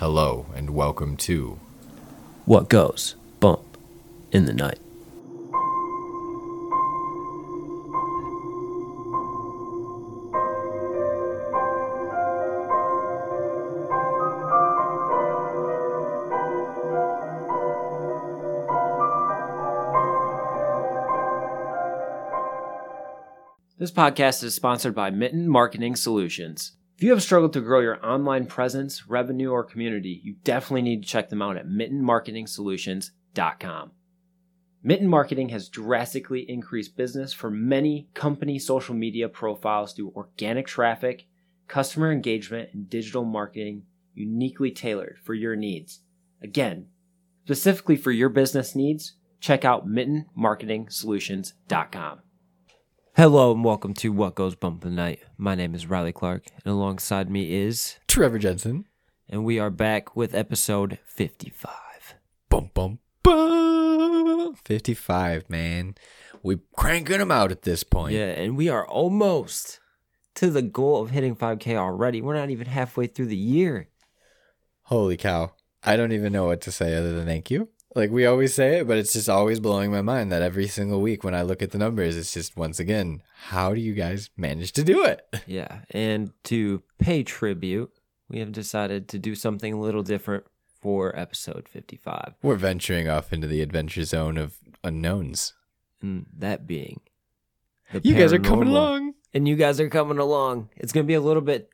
Hello and welcome to What goes bump in the night? This podcast is sponsored by Mitten Marketing Solutions. If you have struggled to grow your online presence, revenue, or community, you definitely need to check them out at mittenmarketingsolutions.com. Mitten Marketing has drastically increased business for many company social media profiles through organic traffic, customer engagement, and digital marketing uniquely tailored for your needs. Again, specifically for your business needs, check out mittenmarketingsolutions.com. Hello and welcome to What Goes Bump in the Night. My name is Riley Clark, and alongside me is, Trevor Jensen. and we are back with episode 55. Bum bum bum. Fifty-five, man. We cranking them out at this point. Yeah, and we are almost to the goal of hitting 5K already. We're not even halfway through the year. Holy cow! I don't even know what to say other than thank you. Like we always say it, but it's just always blowing my mind that every single week when I look at the numbers, it's just once again, how do you guys manage to do it? Yeah, and to pay tribute, we have decided to do something a little different for episode 55. We're venturing off into the adventure zone of unknowns. And that being You guys are coming along. and you guys are coming along. It's going to be a little bit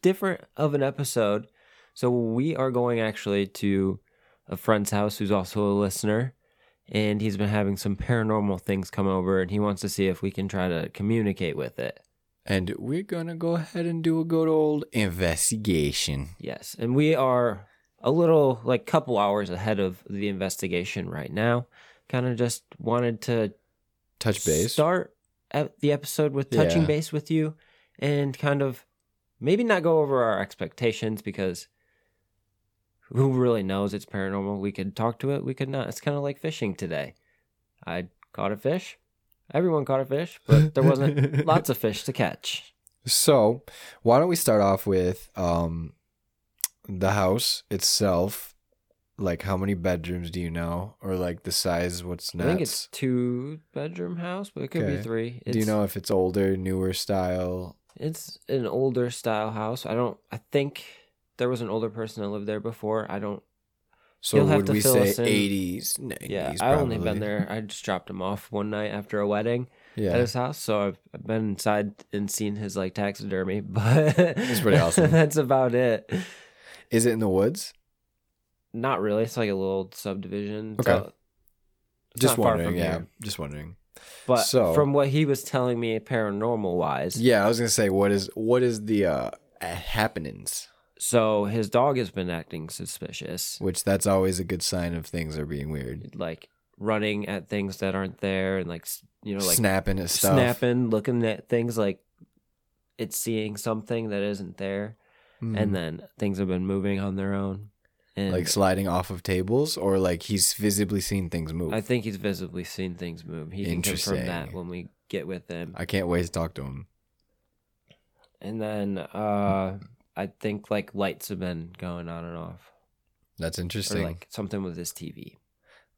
different of an episode. So we are going actually to a friend's house who's also a listener, and he's been having some paranormal things come over, and he wants to see if we can try to communicate with it. And we're gonna go ahead and do a good old investigation. Yes, and we are a little like couple hours ahead of the investigation right now. Kind of just wanted to Touch base. start at the episode with touching Yeah. base with you and kind of maybe not go over our expectations because who really knows? It's paranormal. We could talk to it. We could not. It's kind of like fishing today. I caught a fish. Everyone caught a fish but there wasn't lots of fish to catch. So, why don't we start off with um the house itself? Like how many bedrooms do you know? Or like the size what's next? i think it's two bedroom house but it could Okay. be three. It's, do you know if it's older, newer style? it's an older style house. I don't i think there was an older person that lived there before i don't So You'll have would to we fill say 80s, 90s? yeah i only been there i just dropped him off one night after a wedding yeah. at his house. So I've, I've been inside and seen his like taxidermy, but It's pretty awesome. that's about it. Is it in the woods? Not really. It's like a little subdivision. Okay. So Just wondering, yeah. here. Just wondering. But So- from what he was telling me, paranormal wise, Yeah, I was going to say what is what is the uh happenings? So his dog has been acting suspicious, Which that's always a good sign of things are being weird. like running at things that aren't there, and like s- you know, like Snapping at stuff. snapping, looking at things like it's seeing something that isn't there, Mhm. and then things have been moving on their own. And like sliding off of tables or like he's visibly seen things move. I think he's visibly seen things move. He can confirm that Interesting. when we get with him. I can't wait to talk to him. And then uh I think like lights have been going on and off. That's Or interesting. like something with his TV.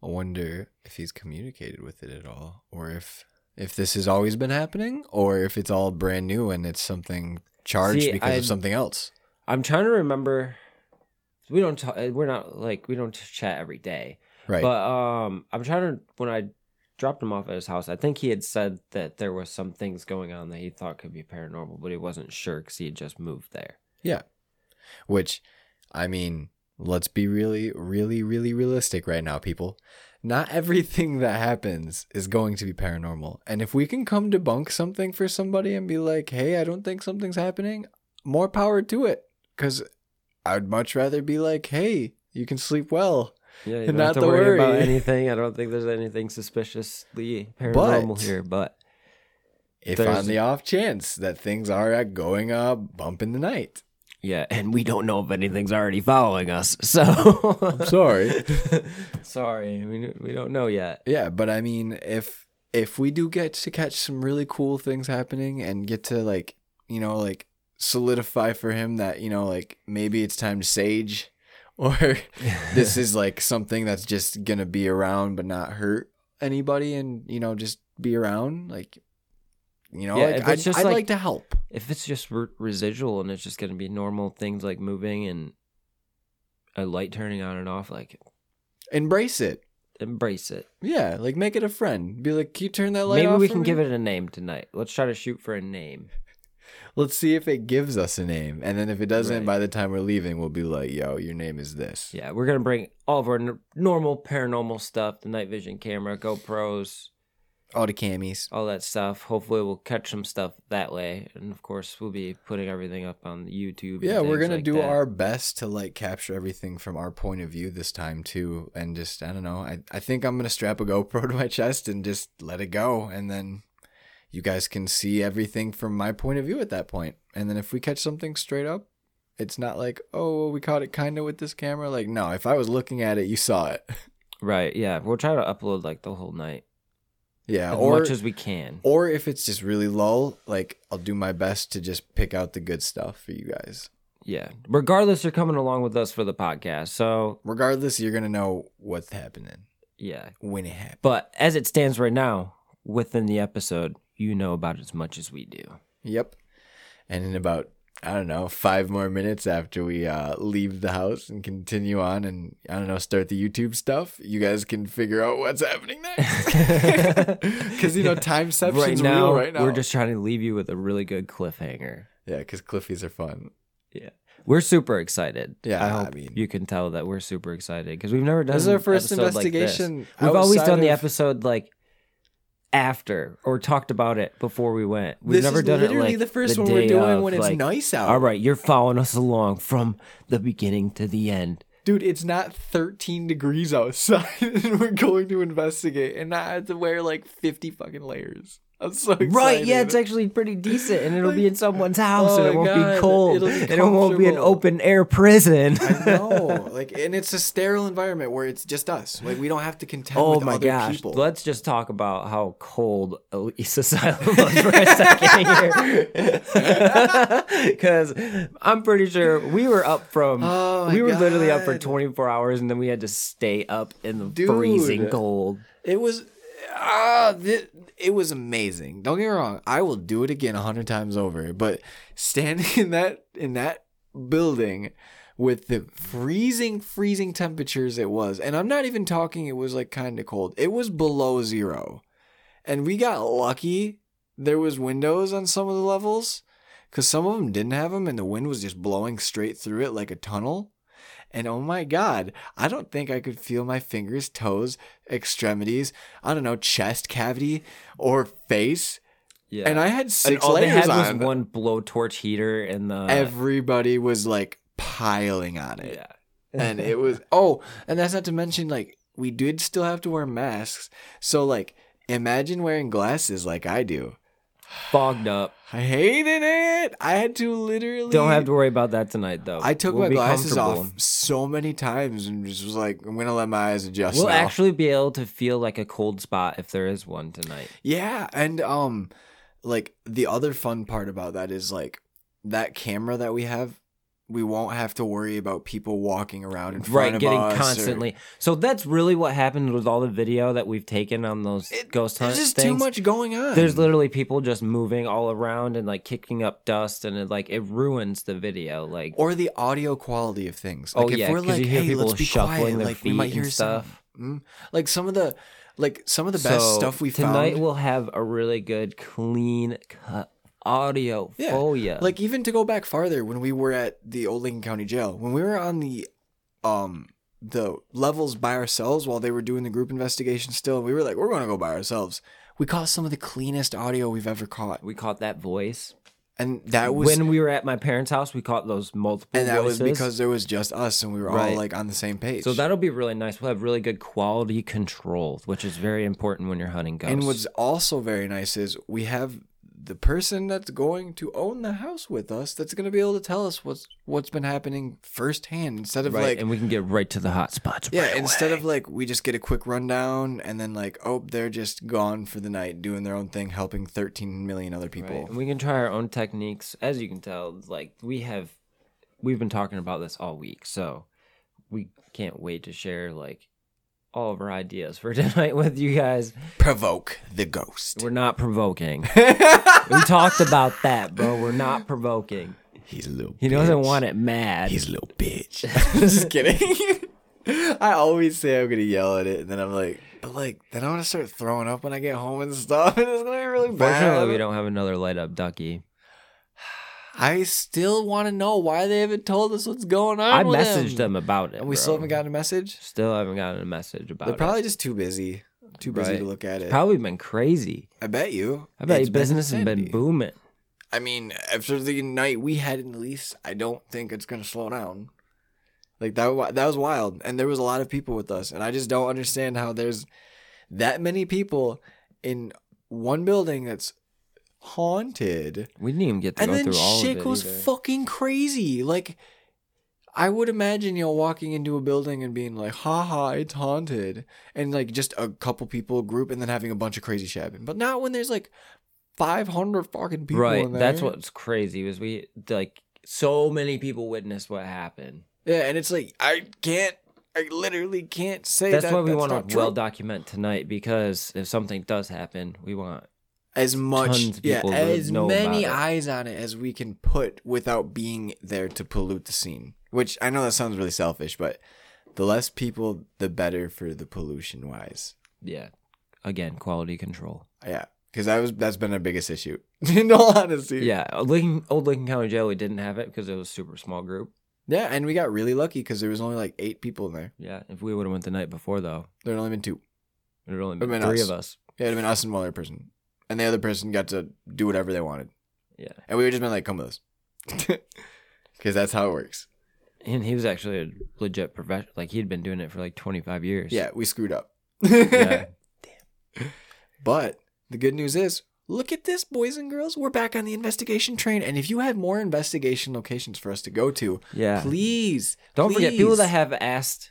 I wonder if he's communicated with it at all, or if if this has always been happening, or if it's all brand new and it's something charged See, because I- of something else. I'm trying to remember we don't talk we're not like we don't chat every day. Right. But um I'm trying to when I dropped him off at his house, I think he had said that there was some things going on that he thought could be paranormal, but he wasn't sure because he had just moved there. Yeah. Which, I mean, let's be really, really, really realistic right now, people. Not everything that happens is going to be paranormal. And if we can come debunk something for somebody and be like, hey, I don't think something's happening, more power to it. Because I'd much rather be like, hey, you can sleep well. Yeah, you And don't not have to to worry about anything. I don't think there's anything suspiciously paranormal But- here, but If There's- on the off chance that things are going uh, bump in the night. Yeah, and we don't know if anything's already following us. So I'm Sorry. sorry, we we don't know yet. Yeah, but I mean, if if we do get to catch some really cool things happening and get to like, you know, like solidify for him that, you know, like maybe it's time to sage or this is like something that's just gonna be around but not hurt anybody and you know just be around like you know Yeah, like I'd, just I'd like- like to help If it's just re- residual and it's just going to be normal things like moving and a light turning on and off, like embrace it embrace it. yeah like make it a friend be like can you turn that light Maybe we can me?" give it a name tonight. Let's try to shoot for a name. let's see if it gives us a name and then if it doesn't Right. by the time we're leaving we'll be like yo your name is this Yeah, we're gonna bring all of our n- normal paranormal stuff: the night vision camera, GoPros, all the camis all that stuff. Hopefully, we'll catch some stuff that way, and of course, we'll be putting everything up on YouTube. yeah we're gonna like do that. our best to like capture everything from our point of view this time too and just i don't know i, I think i'm gonna strap a gopro to my chest and just let it go and then you guys can see everything from my point of view at that point and then if we catch something straight up it's not like oh we caught it kind of with this camera like no if i was looking at it you saw it right. Yeah, we'll try to upload like the whole night yeah as or much as we can. or if it's just really lull like i'll do my best to just pick out the good stuff for you guys Yeah. Regardless, you're coming along with us for the podcast, so regardless you're gonna know what's happening yeah. when it happens But as it stands right now, within the episode, you know about as much as we do. Yep. And in about I don't know five more minutes after we uh, leave the house and continue on, and I don't know start the YouTube stuff, you guys can figure out what's happening next. Because you know timeception's right now, real right now. we're just trying to leave you with a really good cliffhanger. yeah, because Cliffies are fun. Yeah. We're super excited. Yeah, I I hope mean- you can tell that we're super excited because we've never done. This is our first episode like investigation. We've always done the episode like after or talked about it before we went. We've This never done it literally like the first the one we're doing of, when it's like, nice out. All right, you're following us along from the beginning to the end. Dude, it's not 13 degrees outside and we're going to investigate and not have to wear like 50 fucking layers. I'm so excited. Right? Yeah, it's actually pretty decent, and it'll be in someone's house, Oh and it won't God, be cold, be and it won't be an open air prison. I know. Like, and it's a sterile environment where it's just us. Like, we don't have to contend Oh with my other gosh! people. Let's just talk about how cold Eloise Asylum was for a second here, because I'm pretty sure we were up from Oh we were literally up for 24 hours, and then we had to stay up in the Dude. freezing cold. It was, ah, thi- it was amazing. Don't get me wrong. I will do it again a hundred times over. But standing in that in that building with the freezing, freezing temperatures it was, and I'm not even talking. It was like kind of cold. It was below zero, and we got lucky. There was windows on some of the levels, because some of them didn't have them, and the wind was just blowing straight through it like a tunnel. And oh my God, I don't think I could feel my fingers, toes, extremities, I don't know, chest cavity or face. Yeah, And I had six and all they had on. was one blowtorch heater, and the Everybody was like piling on it. yeah. And it was, oh, and that's not to mention, like, we did still have to wear masks. So, like, imagine wearing glasses like I do. Fogged up. I hated it. I had to literally. Don't have to worry about that tonight, though. I took We'll my glasses off so many times and just was like, I'm gonna let my eyes adjust. We'll now. actually be able to feel like a cold spot if there is one tonight. Yeah, and um, like the other fun part about that is like that camera that we have, we won't have to worry about people walking around in front right of getting us or- constantly so that's really what happened with all the video that we've taken on those It- ghost hunts There's just things. too much going on. there's literally people just moving all around and like kicking up dust and it like it ruins the video like or the audio quality of things. Oh, if yeah, we're 'cause like, you hear hey, people let's be shuffling quiet, their like we might feet hear and stuff. Some, mm, like some of the, like some of the best So, stuff we tonight found. Tonight we'll have a really good clean cut audio Yeah, Like even to go back farther, when we were at the old Lincoln County Jail, when we were on the um the levels by ourselves while they were doing the group investigation still, we were like, we're gonna go by ourselves. We caught some of the cleanest audio we've ever caught. we caught that voice And that was when we were at my parents house we caught those multiple and that was because there was just us and we were all like on the same page. So that'll be really nice. We'll have really good quality control, which is very important when you're hunting ghosts. and what's also very nice is we have the person that's going to own the house with us that's going to be able to tell us what's what's been happening firsthand instead of right, like and we can get right to the hot spots. Yeah, right instead away. of like we just get a quick rundown and then like oh they're just gone for the night doing their own thing helping 13 million other people. Right, and we can try our own techniques. As you can tell, like we have, we've been talking about this all week. So we can't wait to share like all of our ideas for tonight with you guys. Provoke the ghost. We're not provoking. we talked about that, bro. We're not provoking. He's a little. He doesn't want it mad. He's a little bitch. Just kidding. I always say I'm gonna yell at it, and then I'm like, but like, then I'm gonna start throwing up when I get home and stuff, and it's gonna be really bad. Fortunately, we don't have another light up ducky. I still want to know why they haven't told us what's going on. I messaged him. them about it. and we bro. still haven't gotten a message. Still haven't gotten a message about it. They're it. probably just too busy, too busy Right. to look at it. Probably been crazy. I bet you. I bet your business has been booming. I mean, after the night we had in the lease, I don't think it's gonna slow down. Like that, that was wild, and there was a lot of people with us, and I just don't understand how there's that many people in one building that's haunted, We didn't even get to and go through all of it And then shit goes either. fucking crazy. Like, I would imagine you know walking into a building and being like, "Ha ha, it's haunted," and like just a couple people group, and then having a bunch of crazy shit happen. But not when there's like five hundred fucking people. right. in there. That's what's crazy was we like so many people witnessed what happened. Yeah, and it's like I can't, I literally can't say That's that. why we that's want to well document tonight because if something does happen, we want as much, yeah, as many eyes on it as we can put without being there to pollute the scene. Which I know that sounds really selfish, but the less people, the better for the pollution wise. yeah. Again, quality control. Yeah, because that was that's been our biggest issue. In all honesty, Yeah, uh, Lincoln, old Lincoln County Jail, we didn't have it because it was a super small group. yeah, and we got really lucky because there was only like eight people in there. Yeah, if we would have went the night before though, there'd only been two. it would only Would've been been three us. of us. Yeah, it'd have been us and one other person, and the other person got to do whatever they wanted. Yeah, And we would just been like, come with us. Because that's how it works. And he was actually a legit professional. Like he'd been doing it for like twenty five years. Yeah, we screwed up. yeah. But the good news is, look at this, boys and girls. We're back on the investigation train. And if you have more investigation locations for us to go to, Yeah. please. Don't forget people that have asked.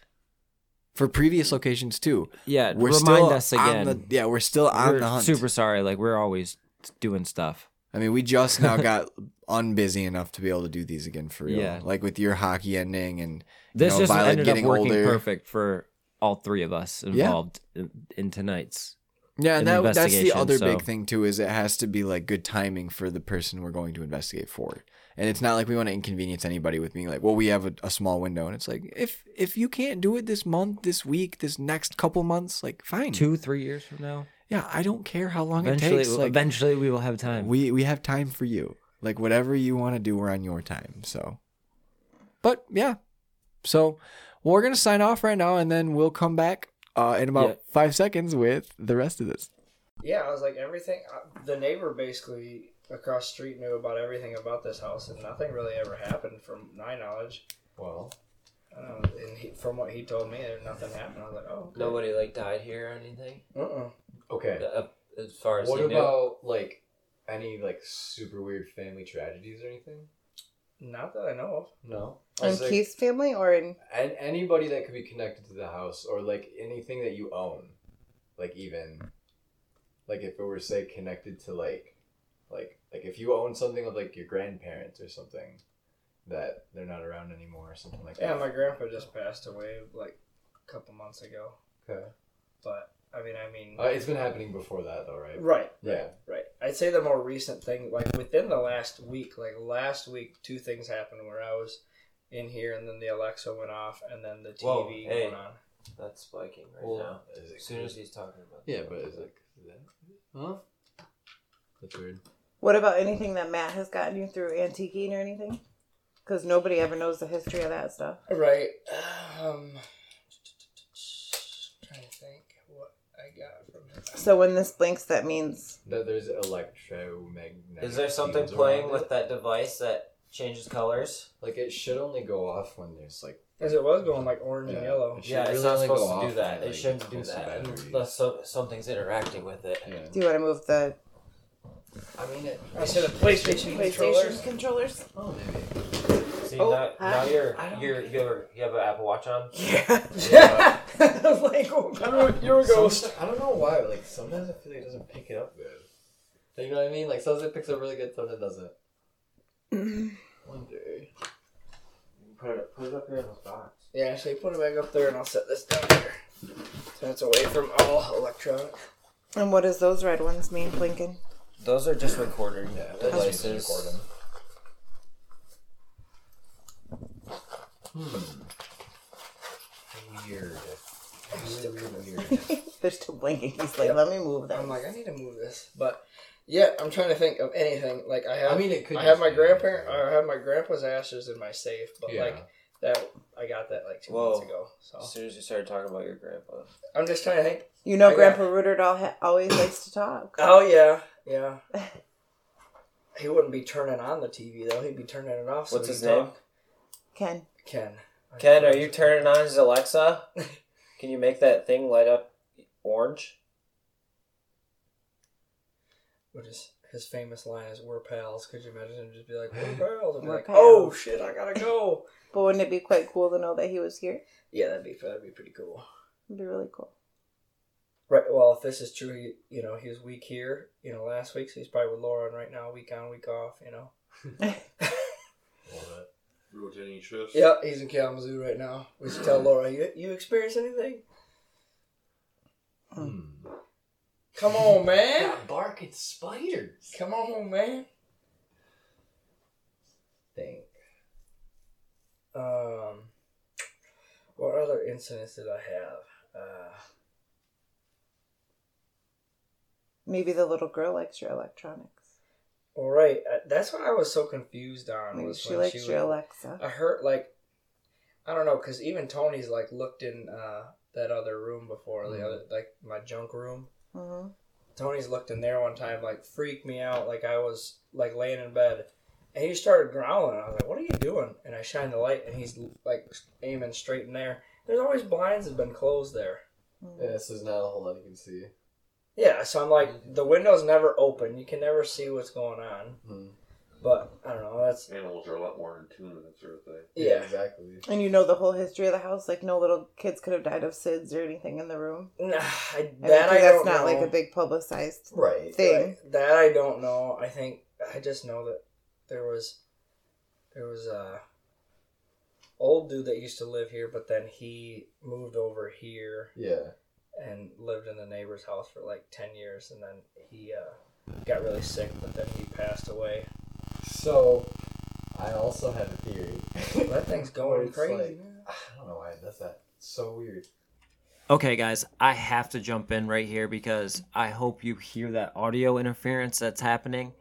For previous locations too. Yeah, We're remind still us again. the- yeah, we're still on we're the hunt. super sorry. Like we're always doing stuff. I mean, we just now got unbusy enough to be able to do these again for real. Yeah. Like with your hockey ending and This know, just Violet ended up getting working older. perfect for all three of us involved in, in tonight's. Yeah, and that, that's the other so- big thing too is it has to be like good timing for the person we're going to investigate for. And it's not like we want to inconvenience anybody with being like, well, we have a, a small window, and it's like if if you can't do it this month, this week, this next couple months, like fine. Two, three years from now, Yeah, I don't care how long eventually, it takes. Like eventually we will have time. we we have time for you. Like whatever you want to do, we're on your time. So, but yeah, so we're gonna sign off right now, and then we'll come back uh, in about Yeah. five seconds with the rest of this. Yeah, I was like everything. Uh, the neighbor basically across the street knew about everything about this house, and nothing really ever happened from my knowledge. Well, I know, and he, from what he told me, there nothing happened. I was like, oh, okay. Nobody like died here or anything. Uh-uh. Okay. Uh, as far as What you knew. about like any like super weird family tragedies or anything? Not that I know of. No. I In like, Keith's family or in and anybody that could be connected to the house or like anything that you own, like even like if it were say connected to like like like if you own something of like your grandparents or something that they're not around anymore or something like Yeah, that. Yeah, my grandpa just passed away like a couple months ago. okay. But I mean, I mean, Uh, it's been happening before that though, right? right, Yeah. right. I'd say the more recent thing, like within the last week, like last week, two things happened where I was in here, and then the Alexa went off, and then the TV Whoa, hey. went on. That's spiking right Well, now. As soon as he's talking about Yeah, but is it is that huh? That's weird. what about anything that Matt has gotten you through antiquing or anything? Because nobody ever knows the history of that stuff. Right. Um, So when this blinks, that means That there's electromagnetic. Is there something fields playing around with it. that device that changes colors? Like it should only go off when there's like As it was going like orange and Yeah. yellow. It should Yeah, it's really not only go supposed to off do that. when, It like, shouldn't do close to that batteries. unless so, something's interacting with it. Yeah. do you want to move the I mean it. I said a PlayStation PlayStation controllers. controllers? Oh maybe. See Oh, now, hi. now you're I don't you're you're you have an Apple Watch on. Yeah. I was like, oh god. You're a ghost. Some- I don't know why. Like sometimes I feel like it doesn't pick it up good. You know what I mean? Like sometimes it picks up really good, sometimes it doesn't. Mm-hmm. Wonder. Put it put it up here in this box. Yeah, so you put it back up there, and I'll set this down here. So it's away from all electronic. And what does those red ones mean, Blinken? Those are just recording Yeah, that's just devices. recording. Hmm. Weird. Really weird. They're still blinking. He's like, let me move them. I'm like, I need to move this, but yeah, I'm trying to think of anything. Like I have, I mean, it could I have my be grandparent. I have my grandpa's ashes in my safe, but Yeah. like that, I got that like two Whoa. months ago. So As soon as you started talking about your grandpa. I'm just trying to think. You know, I got- Grandpa Rudert ha- always likes to talk. Oh yeah, yeah. He wouldn't be turning on the TV though. He'd be turning it off. So What's he his name? talk. Ken. Ken. Ken, are you turning on his Alexa? Can you make that thing light up orange? What is his famous line is "We're pals." Could you imagine him just be like, "We're pals"? And be We're like, pals. "Oh shit, I gotta go." But wouldn't it be quite cool to know that he was here? Yeah, that'd be that'd be pretty cool. It'd be really cool. Right. Well, if this is true, he, you know, he was week here, you know, last week, so he's probably with Lauren right now, week on, week off, you know. Rotating shifts. Yep, he's in Kalamazoo right now. We should tell Laura, you you experience anything? Hmm. Come on, man. Got barking spiders. Come on, man. Think. Um, what other incidents did I have? Uh, Maybe the little girl likes your electronics. All right, uh, that's what I was so confused on. Maybe was she when likes she your would- Alexa. I heard like I don't know because even Tony's like looked in uh, that other room before the Mhm. other like my junk room. hmm Tony's looked in there one time like freaked me out like I was like laying in bed and he started growling. I was like, "What are you doing?" And I shined the light and he's like aiming straight in there. There's always blinds have been closed there. Yeah, this is not a whole lot you can see. Yeah, so I'm like the window's never open. You can never see what's going on. Hmm. But I don't know. That's Animals are a lot more in tune with that sort of thing. yeah. exactly. And you know the whole history of the house. Like no little kids could have died of SIDS or anything in the room. Nah, I, I mean, I that's don't not know. like a big publicized Right. thing. Right. That I don't know. I think I just know that there was there was a old dude that used to live here, but then he moved over here Yeah. And lived in the neighbor's house for like ten years, and then he uh, got really sick, but then he passed away. So, I also have a theory. That thing's going it's crazy. like- I don't know why it does that. It's so weird. Okay, guys, I have to jump in right here because I hope you hear that audio interference that's happening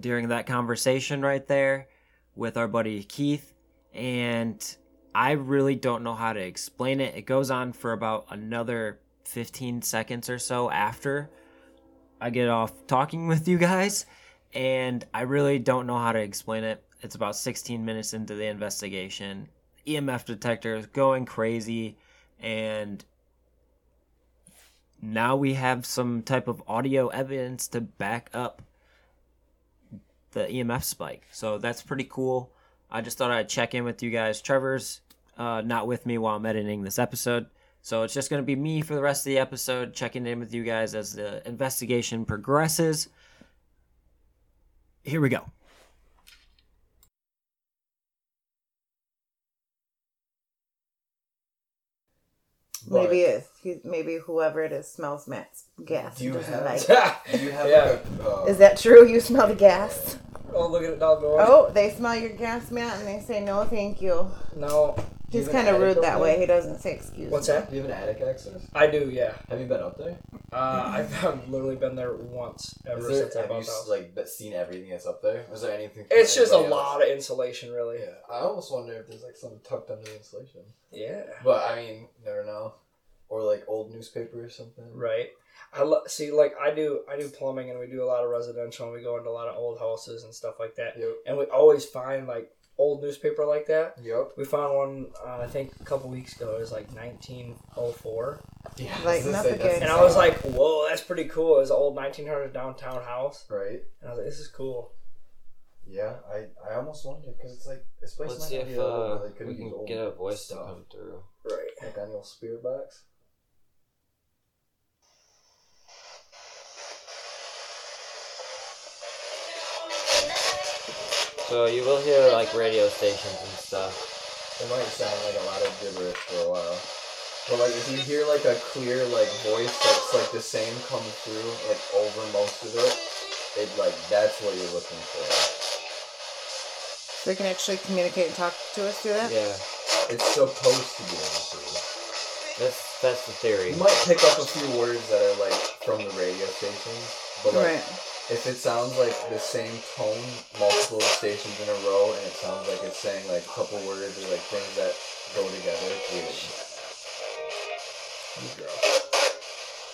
during that conversation right there with our buddy Keith. And I really don't know how to explain it. It goes on for about another 15 seconds or so after I get off talking with you guys. And I really don't know how to explain it. It's about 16 minutes into the investigation. EMF detector is going crazy. And now we have some type of audio evidence to back up the EMF spike. So that's pretty cool. I just thought I'd check in with you guys. Trevor's uh, not with me while I'm editing this episode. So it's just going to be me for the rest of the episode, checking in with you guys as the investigation progresses. Here we go. Maybe it's maybe whoever it is smells Matt's gas. Do you have- like it. Do you have Yeah. like a? Uh, Is that true? You smell the gas? Oh, look at it dog going. Oh, they smell your gas, Matt, and they say no, thank you. No. Do you He's kind of rude that there? way. He doesn't say excuse. What's me. that? do you have an attic access? I do, yeah. Have you been up there? Uh, I've, I've literally been there once ever there, since I have you bought the house. like seen everything that's up there? Was there anything? It's just a else? lot of insulation, really. Yeah, I almost wonder if there's like something tucked under the insulation. Yeah. But I mean, never know. Or like old newspaper or something. Right. I lo- see, like I do, I do plumbing, and we do a lot of residential, and we go into a lot of old houses and stuff like that, Yep. and we always find like old newspaper like that. Yep. We found one, uh, I think, a couple weeks ago. It was like 1904, Yeah. Like, I was gonna not say, the good and I was like, "Whoa, that's pretty cool." It was an old 1900 downtown house, right. and I was like, "This is cool." Yeah, I, I almost wonder because it's like this place Let's might see if be old, uh, but it could we can get a voice to stuff. come through. Right. Like on your spirit box. So you will hear like radio stations and stuff. It might sound like a lot of gibberish for a while. But like if you hear like a clear like voice that's like the same come through like over most of it, it like that's what you're looking for. So they can actually communicate and talk to us through that? Yeah, It's supposed to be able to. that's that's the theory. You might pick up a few words that are like from the radio stations, but like Right. If it sounds like the same tone multiple stations in a row and it sounds like it's saying like a couple words or like things that go together, weird.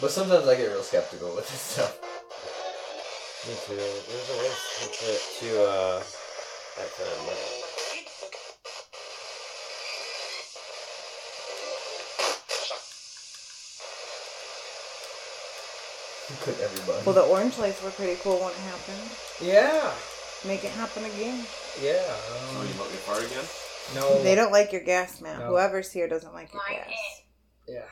But sometimes I get real skeptical with this stuff. Me too. There's a way to to uh FM. Could everybody? Well, the orange lights were pretty cool when it happened. Yeah. Make it happen again. Yeah. So Um, you let me fart again? no. They don't like your gas, man. No. Whoever's here doesn't like your gas. Yeah.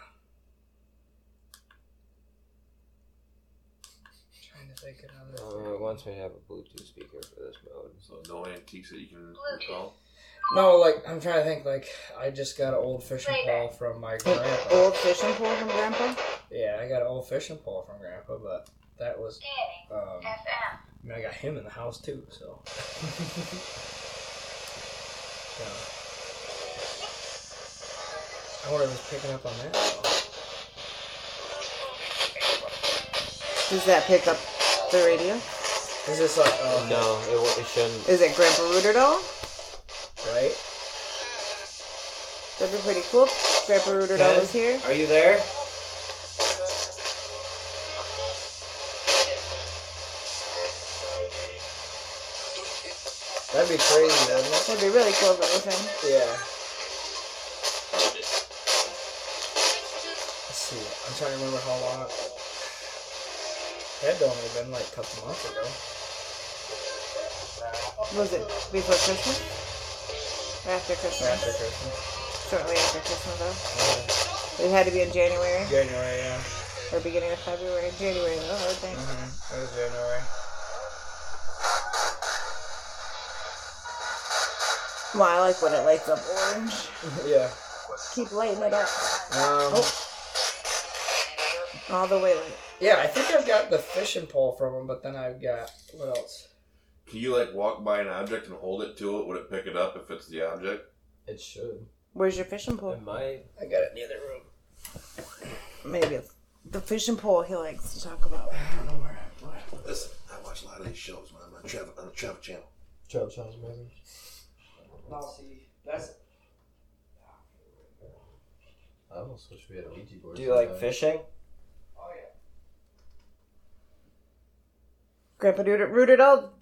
Trying to think of another. Uh, it wants me to have a Bluetooth speaker for this mode. So no antiques that you can recall? No, like I'm trying to think. Like I just got an old fishing pole from my grandpa. Old fishing pole from Grandpa? Yeah, I got an old fishing pole from grandpa, but that was. Um, I mean, I got him in the house too, so. Yeah. I wonder if it's picking up on that. Does that pick up the radio? Is this like uh, No, it, it shouldn't. Is it Grandpa Rooter doll? Right? That'd be pretty cool. Grandpa Rooter Ken? is here. Are you there? That'd be crazy, doesn't it? That'd be really cool if it was him. Yeah. Let's see. I'm trying to remember how long. Had only been like a couple months ago. Was it before Christmas? After Christmas? After Christmas. Shortly after Christmas, though. Uh, It had to be in January January, yeah. or beginning of February. January, though, I would think. Mm-hmm. It was January. Well, I like when it lights up orange. yeah. Keep lighting it up Um, all the way. Yeah, I think I've got the fishing pole from him, but then I've got what else? Can you like walk by an object and hold it to it? Would it pick it up if it's the object? It should. where's your fishing pole? It might. I got it in the other room. Maybe it's the fishing pole he likes to talk about. I don't know where. What? Listen, I watch a lot of these shows when I'm on travel on the Travel Channel. Travel Channel's amazing. No, see, that's I almost wish we had a Ouija board. Do you like sometime. fishing? oh yeah. Grandpa Rooter, Rooter doll.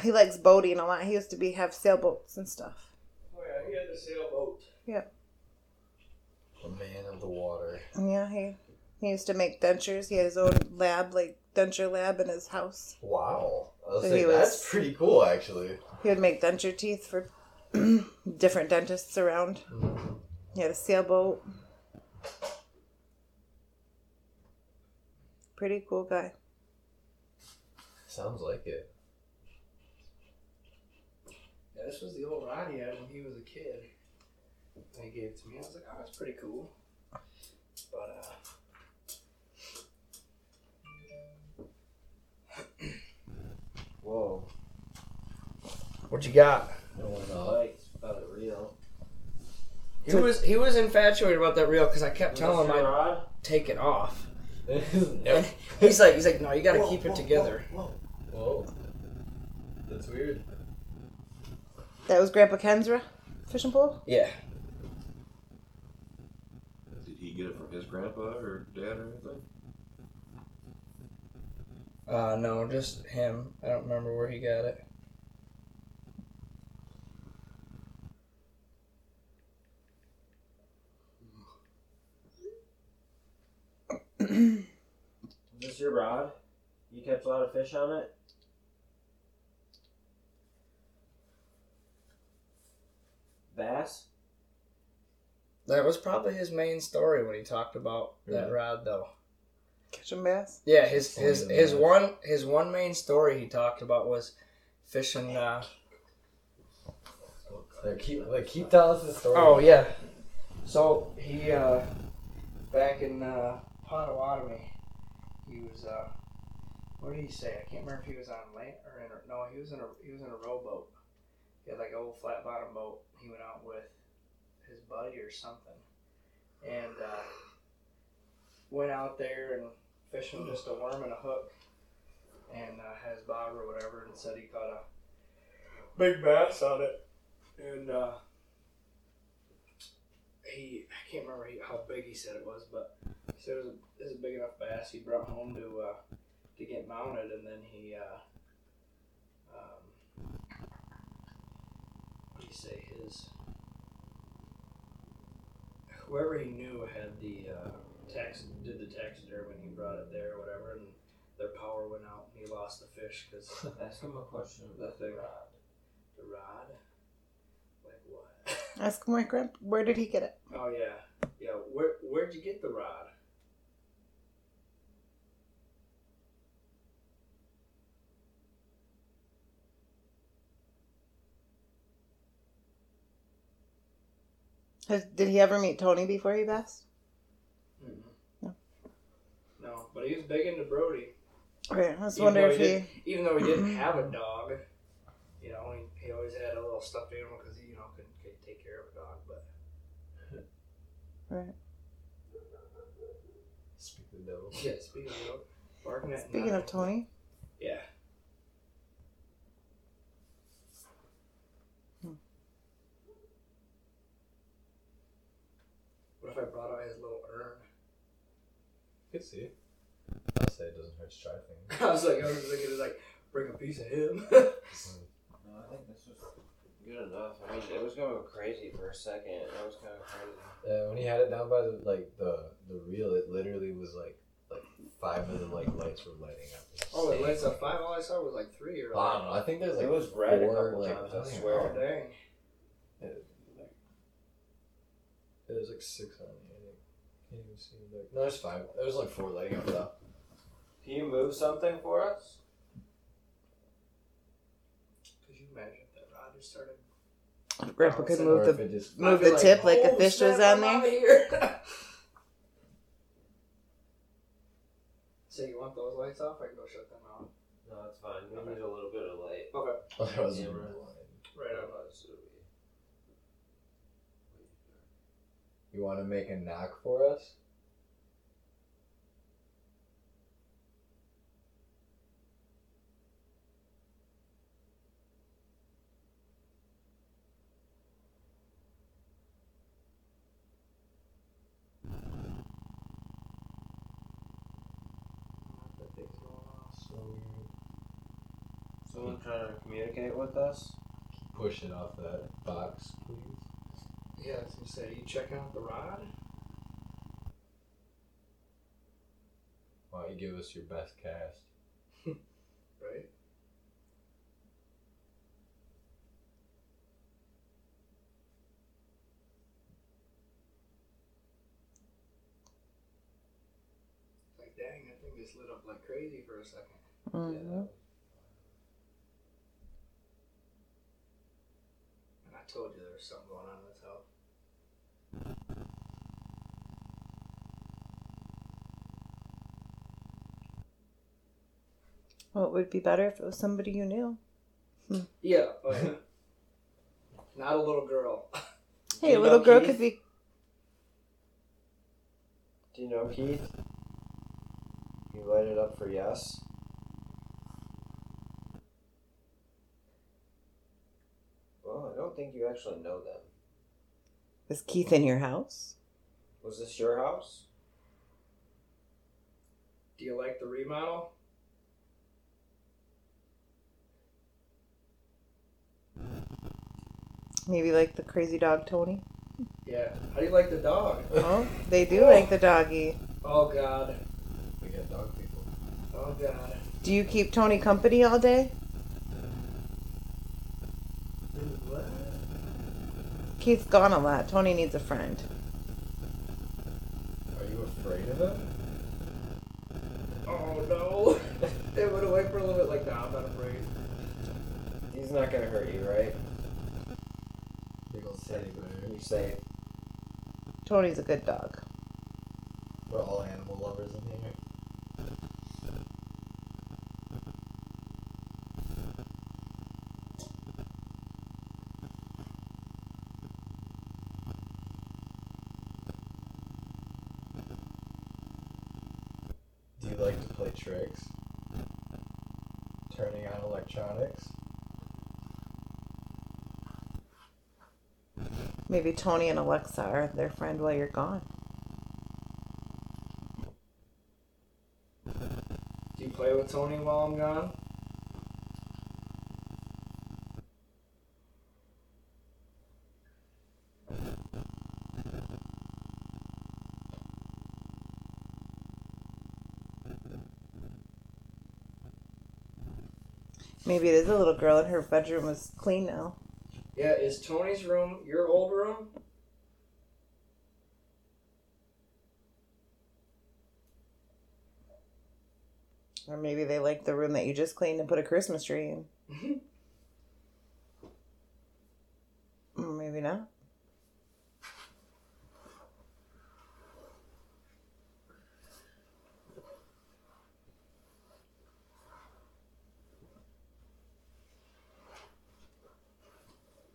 He likes boating a lot. He used to be have sailboats and stuff. Oh yeah, he had a sailboat. Yeah. A man of the water. Yeah, he he used to make dentures. He had his own lab, like denture lab, in his house. Wow. I was So saying, was- that's pretty cool, actually. He would make denture teeth for different dentists around. Mm-hmm. He had a sailboat. Pretty cool guy. Sounds like it. This was the old rod he had when he was a kid. And he gave it to me. I was like, oh, that's pretty cool. But uh, Whoa. what you got? Lights about it real. He was he was infatuated about that reel because I kept telling him I'd rod? take it off. nope. He's like he's like no, you got to keep it together. Whoa, Whoa. That's weird. That was Grandpa Ken's ra- fishing pole. Yeah. Did he get it from his grandpa or dad or anything? Uh, no, just him. I don't remember where he got it. Is this your rod? You catch a lot of fish on it? Bass? That was probably his main story when he talked about that Really? rod, though. Catching bass. Yeah, his Funny his than his that. one his one main story he talked about was fishing. Uh, Like keep like keep telling us the story. Oh yeah. So he uh back in uh Potawatomi, he was uh what did he say? I can't remember if he was on land or in a, no, he was in a he was in a rowboat. He had like an old flat bottom boat. He went out with his buddy or something. And uh went out there and fishing just a worm and a hook and uh, had his bob or whatever and said he caught a big bass on it. And uh he I can't remember how big he said it was, but he said it was a, it was a big enough bass he brought home to uh, to get mounted, and then he uh, um, what do you say his whoever he knew had the uh, tax did the taxidermy and he brought it there or whatever, and their power went out and he lost the fish because Ask him a question about the rod. The rod, like what? Ask my grandpa. Where did he get it? Oh yeah, yeah. Where where'd you get the rod? Has, did he ever meet Tony before he passed? Mm-hmm. No. No, but he was big into Brody. Okay, I was Even wondering if he he. didn't- Even though he didn't mm-hmm. have a dog, you know, he, he always had a little stuffed animal because he, you know, couldn't, could take care of a dog. But Right. Speak of devil. yeah, speaking of dog, barking at Speaking night. of Tony, yeah. If I brought out his little urn? You Could see. I'll say it doesn't hurt to try things. I was like, I was thinking, it's like bring a piece of him. No, I think this was good enough. I mean, it was going crazy for a second. That was kind of crazy. Yeah, when he had it down by the like the the reel, it literally was like like five of the like lights were lighting up. Oh, it insane. lights up five. All I saw was like three or I don't know. I think there's like It was red a four, couple like, times, I I don't even swear. Oh know. Dang! There's like six on the I think. Can't even see like no, there's five. There's like four lighting up though. Can you move something for us? Could you imagine if that rod just started? Grandpa oh, could move the just move I'd the tip like "Oh, a fish was on I'm there. outta so you want those lights off? I can go shut them off. No, it's fine. We need a little bit of light. Okay. Oh, otherwise Yeah, it'd be right. blind. Right on. Otherwise, it'll be- You want to make a knock for us? That thing's going off. So. Someone trying to communicate with us? Push it off that box, please. Yeah, I was gonna say, you check out the rod? Why don't you give us your best cast? Right. Like, dang, that thing just lit up like crazy for a second. Mhm. And I told you there was something going on in this house. Well, it would be better if it was somebody you knew. Hmm. Yeah, oh yeah. Not a little girl. Hey, a little girl Keith? could be. Do you know Keith? You light it up for yes? Well, I don't think you actually know them. Is Keith in your house? Was this your house? Do you like the remodel? Maybe like the crazy dog Tony. Yeah. How do you like the dog? Oh, they do like the doggy. Oh God. We got dog people. Oh God. Do you keep Tony company all day? What? Keith's gone a lot. Tony needs a friend. Are you afraid of him? Oh no. it went away for a little bit like, nah, I'm not afraid. He's not gonna hurt you, right? Big old teddy bear. You say Tony's a good dog. We're all animal lovers in here. Do you like to play tricks? Turning on electronics? Maybe Tony and Alexa are their friend while you're gone. Do you play with Tony while I'm gone? Maybe it is a little girl and her bedroom is clean now. Yeah, is Tony's room your old room? Or maybe they like the room that you just cleaned and put a Christmas tree in. Maybe not.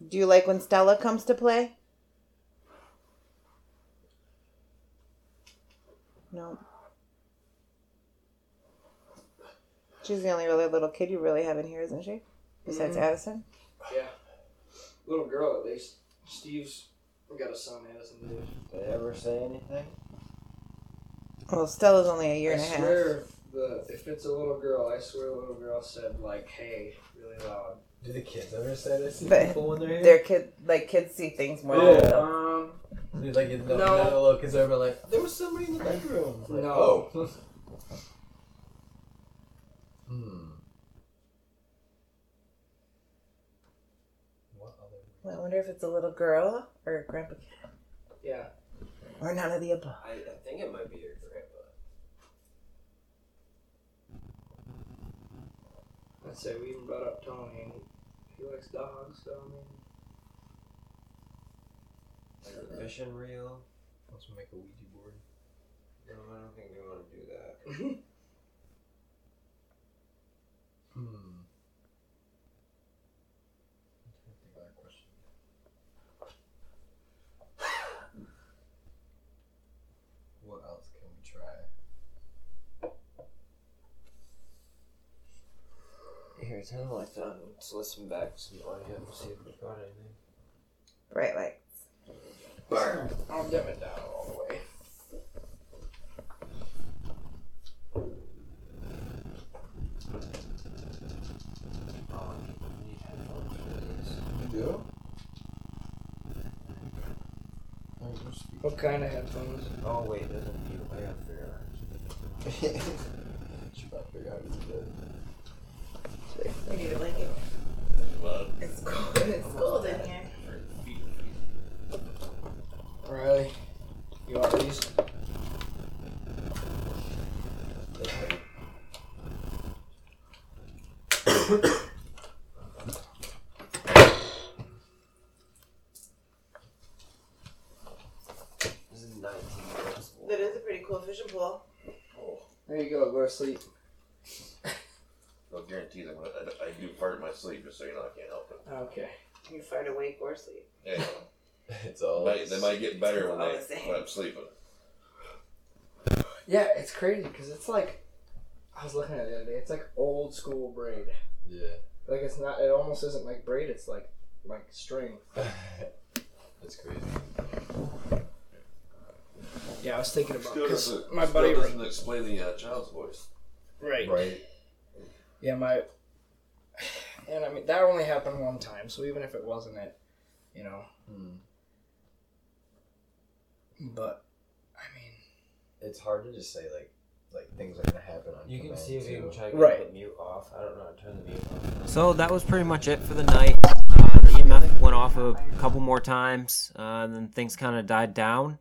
Do you like when Stella comes to play? No. She's the only really little kid you really have in here, isn't she? Besides Mhm. Addison? Yeah. Little girl, at least. Steve's got a son, Addison. Did. Did they ever say anything? Well, Stella's only a year I and a half. swear, the if it's a little girl, I swear the little girl said like "Hey" really loud. Do the kids ever say this to But people when they're here? Their kid, like kids, see things more than adults. Um, Dude, like, no, No. no. the little kids are ever like, there was somebody in the bedroom. Like, No. Oh. hmm. What other? I wonder if it's a little girl or a grandpa kid, yeah. or none of the above. I, I think it might be your grandpa. I'd say we even brought up Tony, and he likes dogs, so I mean. Like the fishing reel. Let's make a Ouija board. No, I don't think we want to do that. Hmm. I'm trying to think of that question. What else can we try? Here, turn the lights on. Let's listen back to some audio and see if we got anything. Bright lights. Burn. I'll dim it down all the way. Oh, need headphones for these. You do? You speak. What kind of headphones? Oh wait, there's a mute. I gotta figure out. Should probably figure out what to do. We need a blanket. It's cold. It's cold in here. Riley, you want these? This is 19 years old. That is a pretty cool fishing pole. There you go. Go to sleep. no guarantees I'm gonna. I, I do fart in my sleep, just so you know I can't help it. Okay. You fart sleep. Yeah, It's all. might, they might get better when they the when I'm sleeping. Yeah, it's crazy because it's like I was looking at it the other day. It's like old school braid. Yeah. Like it's not. It almost isn't like braid. It's like like string. That's crazy. Yeah, I was thinking about Still because doesn't, my still buddy. doesn't explain the uh, child's voice. Right. Right. Yeah, my. And I mean that only happened one time, so even if it wasn't it, you know. Hmm. But, I mean, It's hard to just say like like things are gonna happen on. You can see if you can try to Right. get the mute off. I don't know how to turn the mute off. So that was pretty much it for the night. Uh, the EMF went off a couple more times, uh, and then things kind of died down,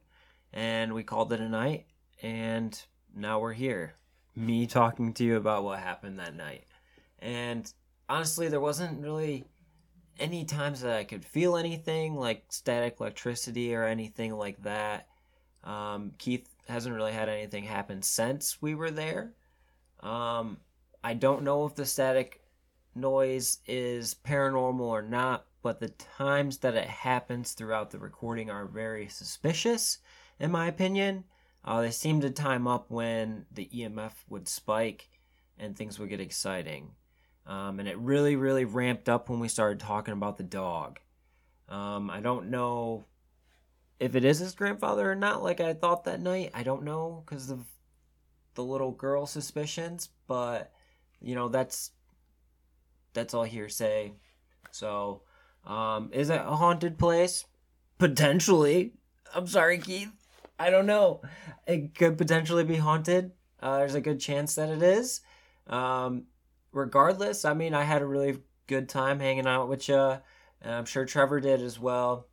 and we called it a night. And now we're here, me talking to you about what happened that night. And honestly, there wasn't really any times that I could feel anything like static electricity or anything like that. Um, Keith hasn't really had anything happen since we were there. Um, I don't know if the static noise is paranormal or not, but the times that it happens throughout the recording are very suspicious, in my opinion. Uh, they seem to time up when the EMF would spike and things would get exciting. Um, and it really, really ramped up when we started talking about the dog. Um, I don't know if it is his grandfather or not, like I thought that night. I don't know because of the little girl suspicions, but you know that's that's all hearsay. So, um, is it a haunted place? Potentially. I'm sorry, Keith. I don't know. It could potentially be haunted. Uh, there's a good chance that it is. Um, regardless, I mean, I had a really good time hanging out with you. And I'm sure Trevor did as well.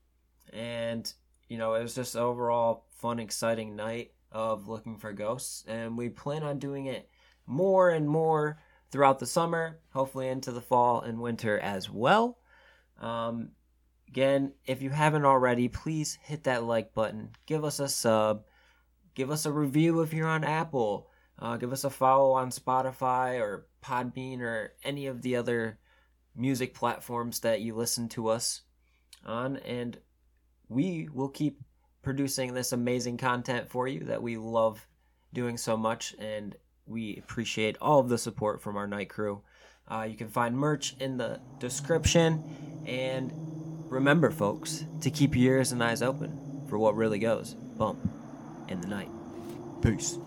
And, you know, it was just overall fun, exciting night of looking for ghosts. And we plan on doing it more and more throughout the summer, hopefully into the fall and winter as well. Um, again, if you haven't already, please hit that like button, give us a sub, give us a review if you're on Apple, uh, give us a follow on Spotify or Podbean or any of the other music platforms that you listen to us on, and we will keep producing this amazing content for you that we love doing so much and we appreciate all of the support from our night crew. Uh, you can find merch in the description. And remember, folks, to keep your ears and eyes open for what really goes bump in the night. Peace.